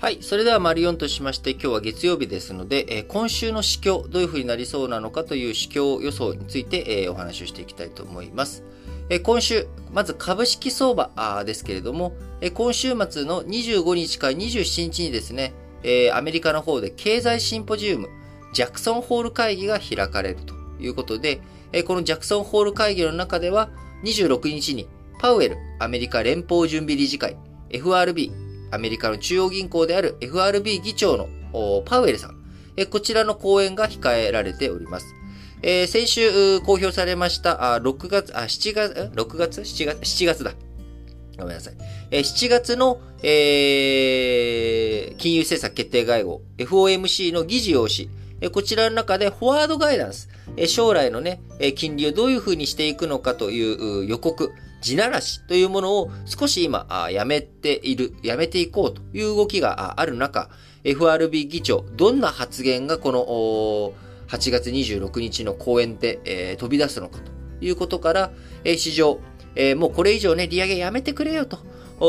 はい。それでは、マリオンとしまして、今日は月曜日ですので、えー、今週の市況、どういう風になりそうなのかという市況予想について、えー、お話をしていきたいと思います。えー、今週、まず株式相場ですけれども、え今週末の25日から27日にですね、えアメリカの方で経済シンポジウム、ジャクソンホール会議が開かれるということで、えこのジャクソンホール会議の中では、26日にパウエル、アメリカ連邦準備理事会、FRB、アメリカの中央銀行である FRB 議長のパウエルさん、こちらの講演が控えられております。えー、先週公表されましたあ6月、あ、7月、6月 ?7 月 ?7 月だ。ごめんなさい。えー、7月の、えー、金融政策決定会合、FOMC の議事要旨、えこちらの中でフォワードガイダンス、え将来のね、え金利をどういうふうにしていくのかという予告、地ならしというものを少し今、やめている、やめていこうという動きがある中、FRB 議長、どんな発言がこの8月26日の講演で、え、飛び出すのかということから、え、市場、え、もうこれ以上ね、利上げやめてくれよと。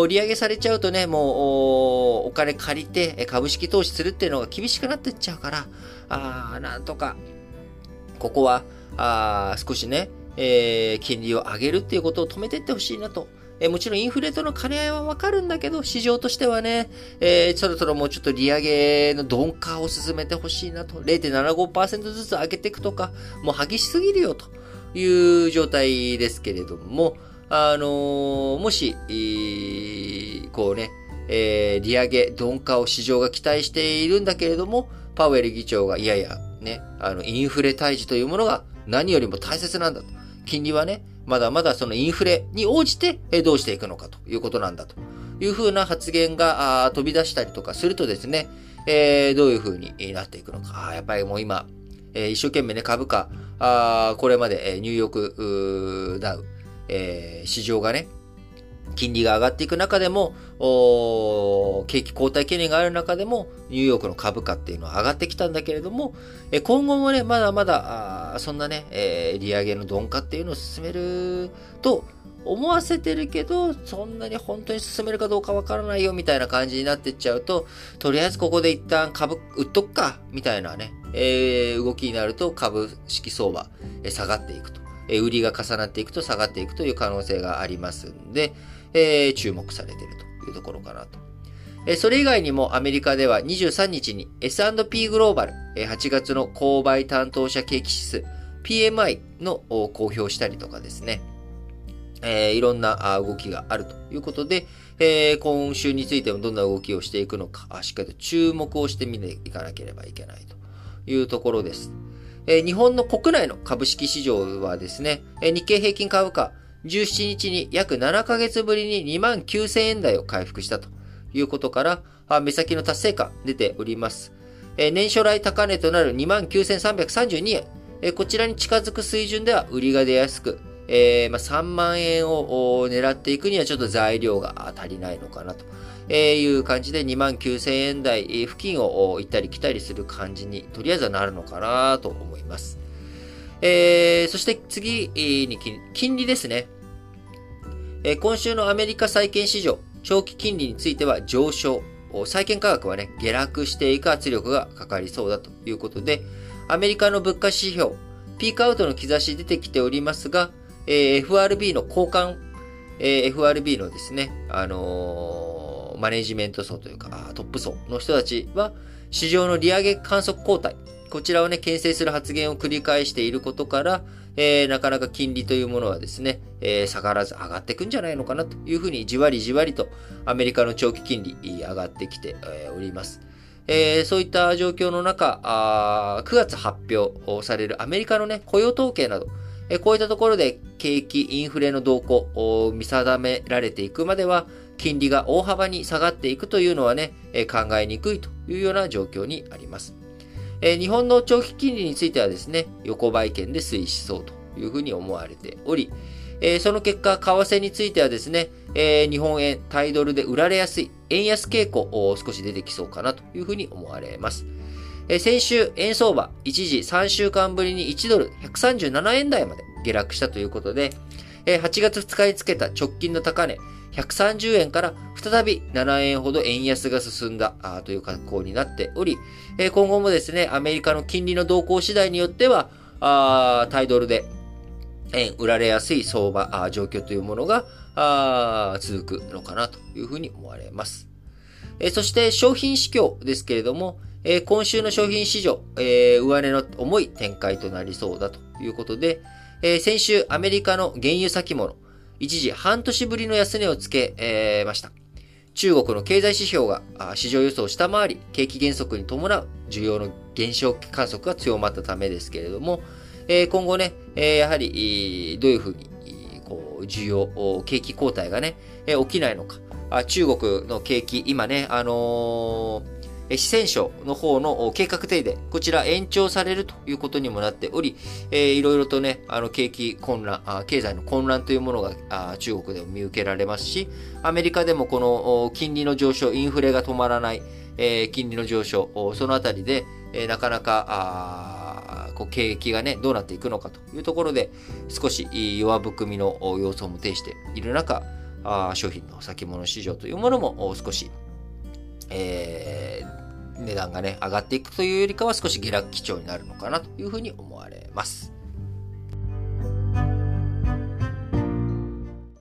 利上げされちゃうとね、もうお金借りて株式投資するっていうのが厳しくなってっちゃうから、あなんとか、ここはあ少しね、えー、金利を上げるっていうことを止めていってほしいなと。えー、もちろんインフレとの兼ね合いはわかるんだけど、市場としてはね、えー、そろそろもうちょっと利上げの鈍化を進めてほしいなと。0.75%ずつ上げていくとか、もう激しすぎるよという状態ですけれども、あのー、もし、えー、こうね、えー、利上げ、鈍化を市場が期待しているんだけれども、パウエル議長が、いやいや、ね、あの、インフレ退治というものが何よりも大切なんだと。金利はね、まだまだそのインフレに応じてどうしていくのかということなんだというふうな発言が飛び出したりとかするとですね、えー、どういうふうになっていくのか。やっぱりもう今、えー、一生懸命ね、株価、あこれまでニューヨークダウ、えー、市場がね、金利が上がっていく中でも、景気後退懸念がある中でも、ニューヨークの株価っていうのは上がってきたんだけれども、今後もね、まだまだ、そんなね、えー、利上げの鈍化っていうのを進めると思わせてるけど、そんなに本当に進めるかどうかわからないよみたいな感じになってっちゃうと、とりあえずここで一旦株売っとくか、みたいなね、えー、動きになると株式相場、え下がっていくと。え売りが重なっていくと下がっていくという可能性がありますんで、えー、注目されているというところかなと。えそれ以外にもアメリカでは23日に S&P グローバル、え8月の購買担当者景気指数 PMI の公表したりとかですね、えー、いろんな動きがあるということで、えー、今週についてもどんな動きをしていくのか、しっかりと注目をしてみていかなければいけないというところです。えー、日本の国内の株式市場はですね、え日経平均株価17日に約7ヶ月ぶりに2万9000円台を回復したということから、目先の達成感出ております。年初来高値となる29,332円。こちらに近づく水準では売りが出やすく、えーまあ、3万円を狙っていくにはちょっと材料が足りないのかなという感じで2万9000円台付近を行ったり来たりする感じにとりあえずはなるのかなと思います。えー、そして次に金利ですね。えー、今週のアメリカ債券市場、長期金利については上昇。債券価格はね、下落していく圧力がかかりそうだということで、アメリカの物価指標、ピークアウトの兆し出てきておりますが、えー、FRB の交換、えー、FRB のですね、あのー、マネジメント層というか、トップ層の人たちは、市場の利上げ観測交代、こちらをね、牽制する発言を繰り返していることから、えー、なかなか金利というものはですね、えー、下がらず上がっていくんじゃないのかなというふうにじわりじわりとアメリカの長期金利上がってきて、えー、おります。えー、そういった状況の中あ、9月発表されるアメリカのね、雇用統計など、えー、こういったところで景気、インフレの動向を見定められていくまでは、金利が大幅に下がっていくというのはね、え、考えにくいというような状況にあります。えー、日本の長期金利についてはですね、横ばい圏で推移しそうというふうに思われており、えー、その結果、為替についてはですね、えー、日本円、タイドルで売られやすい円安傾向を少し出てきそうかなというふうに思われます。えー、先週、円相場、一時3週間ぶりに1ドル137円台まで下落したということで、えー、8月2日につけた直近の高値、130円から再び7円ほど円安が進んだという格好になっており、え今後もですね、アメリカの金利の動向次第によっては、タイドルで円売られやすい相場、状況というものがあ続くのかなというふうに思われます。えそして商品市況ですけれども、え今週の商品市場、え上値の重い展開となりそうだということで、え先週アメリカの原油先物、一時半年ぶりの安値をつけました。中国の経済指標が市場予想を下回り、景気減速に伴う需要の減少観測が強まったためですけれども、今後ね、やはりどういうふうにこう需要、景気後退がね、起きないのか。中国の景気、今ね、あのー四川省の方の計画停電、こちら延長されるということにもなっており、えー、いろいろとね、あの景気混乱、経済の混乱というものが中国でも見受けられますし、アメリカでもこの金利の上昇、インフレが止まらない、えー、金利の上昇、そのあたりで、えー、なかなか、こう景気がね、どうなっていくのかというところで、少し弱含みの様相も呈している中、あ商品の先物市場というものも少し、えー、値段がね、上がっていくというよりかは少し下落基調になるのかなというふうに思われます。